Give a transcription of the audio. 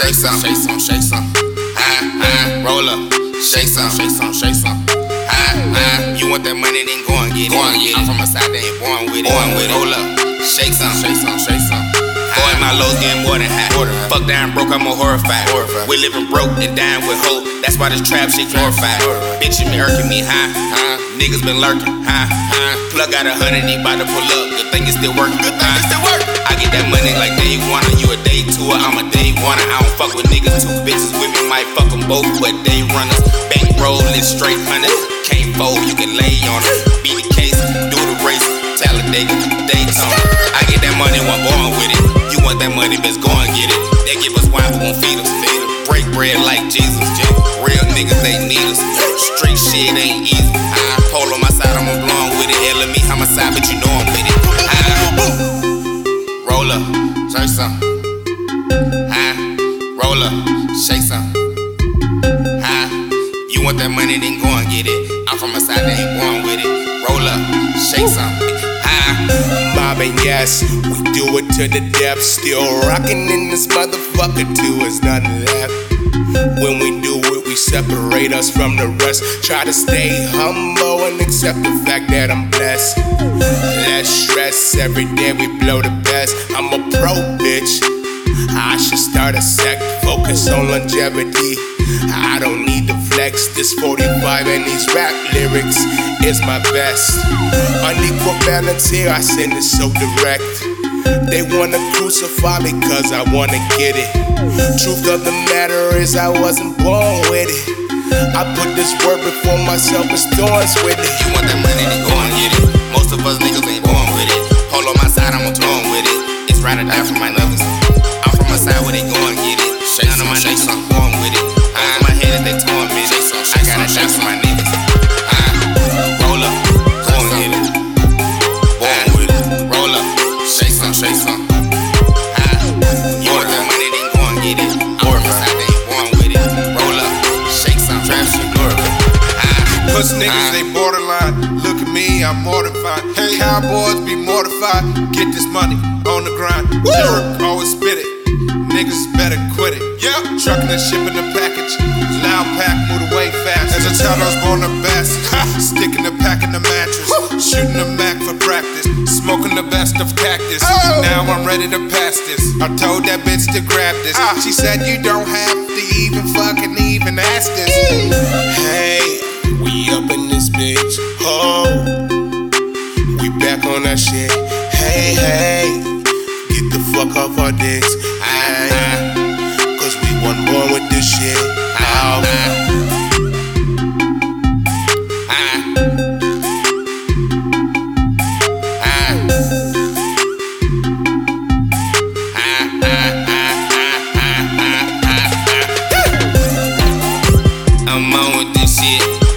shake some, shake some, shake some. Ah, ah, roll up, shake some, shake some, shake some. Ah, ah, you want that money, then go and get it. Go and get it. I'm from a side that ain't born with it. Born with it. Roll up, shake some, shake some, shake some. Boy, my lows getting more than high. Fuck down broke, I'm more horrified. We living broke and dying with hope. That's why this trap shit glorified. Bitch, you been irking me high. Huh? Niggas been lurking. Huh? Huh? Plug out a hundred, he bout to pull up. Good thing it's still working. Good thing it still work. I get that money like day one. You a day two, I'm a day one. I don't fuck with niggas. Two bitches with me might fuck them both, but they runners. Bank rolling straight hunters. Can't fold, you can lay on it. Beat the case, do the race. Talladega, Daytona. I get that money, one born with it. You want that money, bitch, go and get it. They give us wine, we won't feed us. Feed 'em. Break bread like Jesus. Real niggas, they need us. Street shit ain't easy. I on my side, I'm a blonde with it. LME homicide, but you know I'm with it. Ah, roll up, shake some. Roll up, shake some. Ah, you want that money, then go and get it. I'm from a side that ain't born with it. Roll up, shake some. Ah. Mobbing, yes, we do it to the depth. Still rocking in this motherfucker, too. There's nothing left. When we do it, we separate us from the rest. Try to stay humble and accept the fact that I'm blessed. Less stress, every day we blow the best. I'm a pro, bitch. I should start a sect, focus on longevity. I don't need to flex. This 45 and these rap lyrics is my best. Unequal balance here, I send it so direct. They wanna crucify me cause I wanna get it. Truth of the matter is, I wasn't born with it. I put this word before myself, it's thorns with it. You want that money, then go and get it. Most of us niggas ain't born with it. Hold on my side, I'm a blown with it. It's right or die for my niggas. Ain't born with it. Roll up, shake some, Ah. Puss niggas, they borderline. Look at me, I'm mortified. Hey, cowboys be mortified. Get this money on the grind. Jerk, always spit it. Niggas better quit it. Yeah. Trucking and shipping the package. Loud pack, move away fast. As a child, I was born a best. Sticking the pack in the mattress. Shooting the the best of cactus. Oh. Now I'm ready to pass this. I told that bitch to grab this. Ah. She said, You don't have to even fucking even ask this. Hey, we up in this bitch. Oh, we back on that shit. Hey, hey, get the fuck off our dicks. Ah, Aye, cause we wasn't born with this shit. Oh, On with this shit.